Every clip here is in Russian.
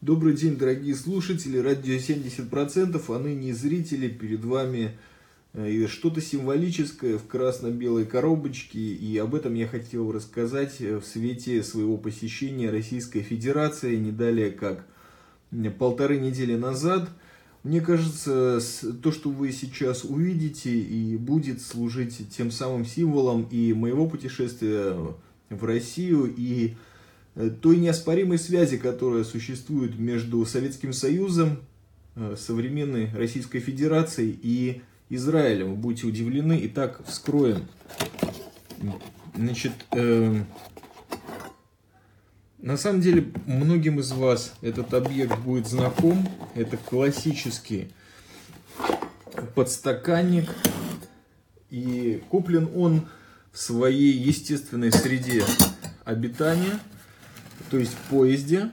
Добрый день, дорогие слушатели, радио 70%, а ныне зрители, перед вами э, что-то символическое в красно-белой коробочке, и об этом я хотел рассказать э, в свете своего посещения Российской Федерации не далее как полторы недели назад. Мне кажется, то, что вы сейчас увидите, и будет служить тем самым символом и моего путешествия в Россию, и той неоспоримой связи, которая существует между Советским Союзом, э, современной Российской Федерацией и Израилем. Вы будете удивлены. Итак, вскроем. Значит, э, на самом деле, многим из вас этот объект будет знаком. Это классический подстаканник. И куплен он в своей естественной среде обитания – то есть в поезде,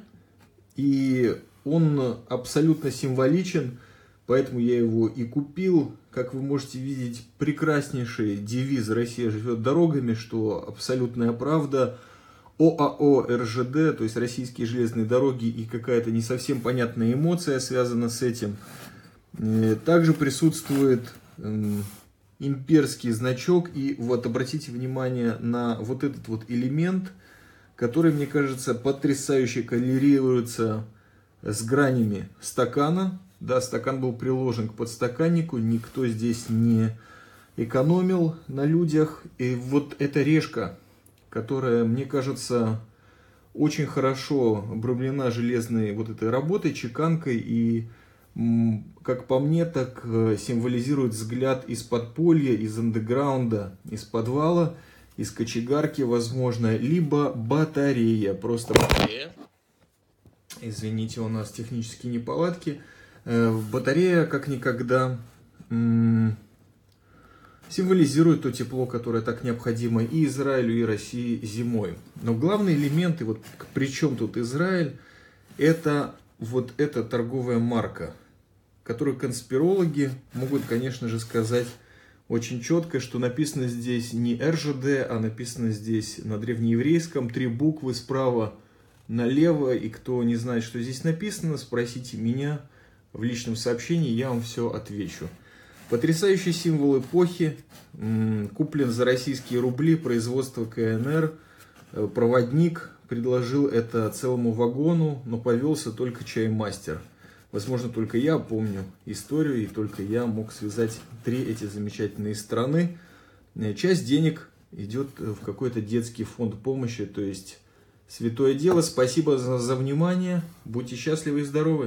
и он абсолютно символичен, поэтому я его и купил. Как вы можете видеть, прекраснейший девиз «Россия живет дорогами», что абсолютная правда. ОАО РЖД, то есть Российские железные дороги, и какая-то не совсем понятная эмоция связана с этим. Э, также присутствует эм, имперский значок, и вот обратите внимание на вот этот вот элемент – который, мне кажется, потрясающе коллерируется с гранями стакана. Да, стакан был приложен к подстаканнику, никто здесь не экономил на людях. И вот эта решка, которая, мне кажется, очень хорошо обрамлена железной вот этой работой, чеканкой и как по мне, так э, символизирует взгляд из подполья, из андеграунда, из подвала – из кочегарки, возможно, либо батарея, просто батарея. Извините, у нас технические неполадки. Э, батарея, как никогда, символизирует то тепло, которое так необходимо и Израилю, и России зимой. Но главный элемент, и вот при чем тут Израиль, это вот эта торговая марка, которую конспирологи могут, конечно же, сказать очень четко, что написано здесь не РЖД, а написано здесь на древнееврейском три буквы справа налево. И кто не знает, что здесь написано, спросите меня в личном сообщении, я вам все отвечу. Потрясающий символ эпохи, куплен за российские рубли, производство КНР, э, проводник предложил это целому вагону, но повелся только чаймастер. Возможно, только я помню историю, и только я мог связать три эти замечательные страны. Э, часть денег идет в какой-то детский фонд помощи, то есть святое дело. Спасибо за, за внимание. Будьте счастливы и здоровы.